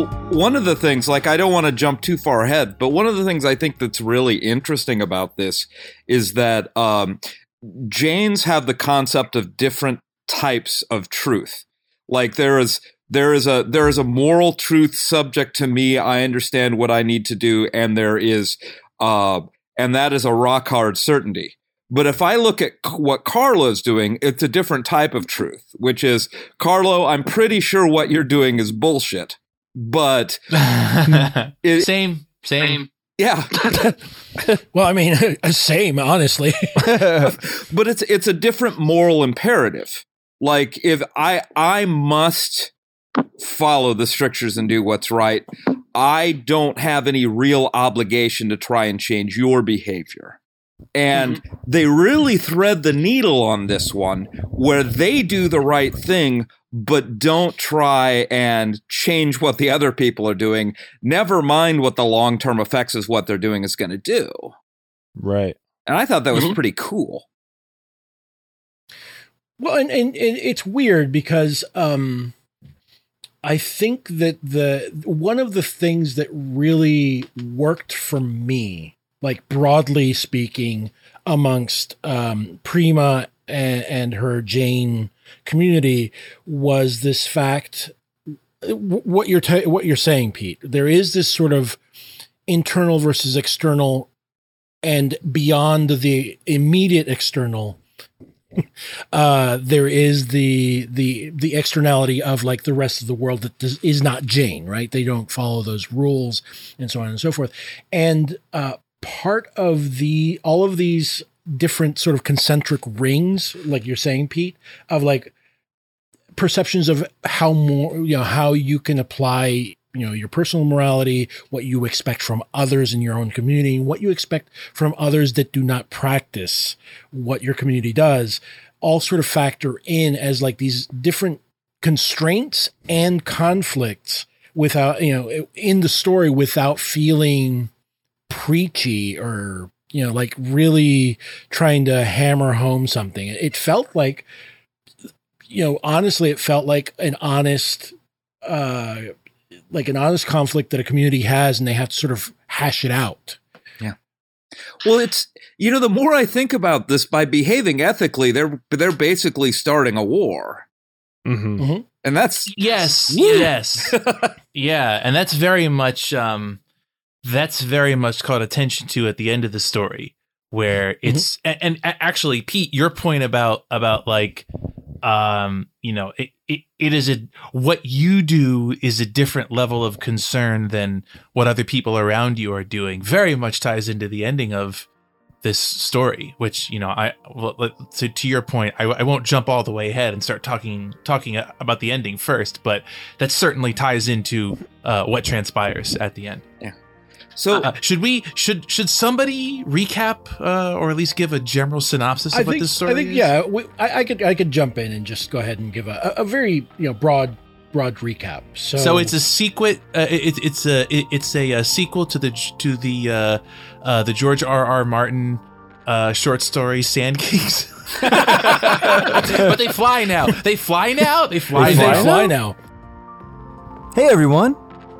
one of the things, like, I don't want to jump too far ahead, but one of the things I think that's really interesting about this is that um, have the concept of different types of truth. Like, there is there is a there is a moral truth subject to me. I understand what I need to do, and there is, uh, and that is a rock hard certainty. But if I look at what Carlo's doing, it's a different type of truth, which is Carlo, I'm pretty sure what you're doing is bullshit. But it, same, same. Yeah. well, I mean, same, honestly. but it's it's a different moral imperative. Like if I I must follow the strictures and do what's right, I don't have any real obligation to try and change your behavior. And mm-hmm. they really thread the needle on this one where they do the right thing, but don't try and change what the other people are doing. Never mind what the long term effects is what they're doing is going to do. Right. And I thought that was mm-hmm. pretty cool. Well, and, and, and it's weird because um, I think that the one of the things that really worked for me like broadly speaking, amongst um, Prima and, and her Jain community was this fact. What you're t- what you're saying, Pete. There is this sort of internal versus external, and beyond the immediate external, uh, there is the the the externality of like the rest of the world that does, is not Jain, right? They don't follow those rules and so on and so forth. And uh, part of the all of these different sort of concentric rings, like you're saying, Pete, of like perceptions of how more you know how you can apply you know your personal morality what you expect from others in your own community what you expect from others that do not practice what your community does all sort of factor in as like these different constraints and conflicts without you know in the story without feeling preachy or you know like really trying to hammer home something it felt like you know honestly it felt like an honest uh like an honest conflict that a community has and they have to sort of hash it out yeah well it's you know the more i think about this by behaving ethically they're they're basically starting a war mm-hmm. Mm-hmm. and that's yes woo! yes yeah and that's very much um that's very much caught attention to at the end of the story where mm-hmm. it's mm-hmm. and, and, actually pete your point about about like um you know it, it it is a what you do is a different level of concern than what other people around you are doing very much ties into the ending of this story which you know i well, to, to your point I, I won't jump all the way ahead and start talking talking about the ending first but that certainly ties into uh, what transpires at the end yeah so uh, should we should should somebody recap uh, or at least give a general synopsis of I what think, this story I think is? yeah, we, I, I, could I could jump in and just go ahead and give a, a very you know broad broad recap. So so it's a sequel. Uh, it, it's a it, it's a, a, sequel to the to the uh, uh, the George R. R. Martin uh, short story Sandkings. but they fly now. They fly now. They fly. They now. fly now. Hey everyone.